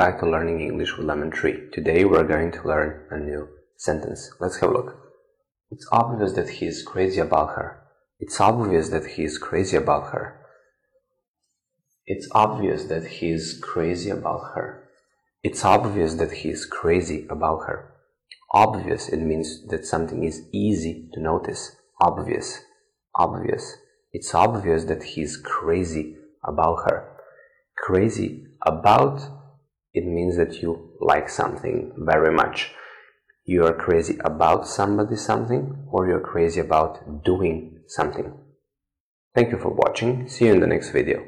back to Learning English with Lemon Tree. Today we're going to learn a new sentence. Let's have a look. It's obvious that he is crazy about her. It's obvious that he is crazy about her. It's obvious that he is crazy about her. It's obvious that he is crazy about her. Obvious, it means that something is easy to notice. Obvious. Obvious. It's obvious that he is crazy about her. Crazy about it means that you like something very much. You are crazy about somebody something, or you're crazy about doing something. Thank you for watching. See you in the next video.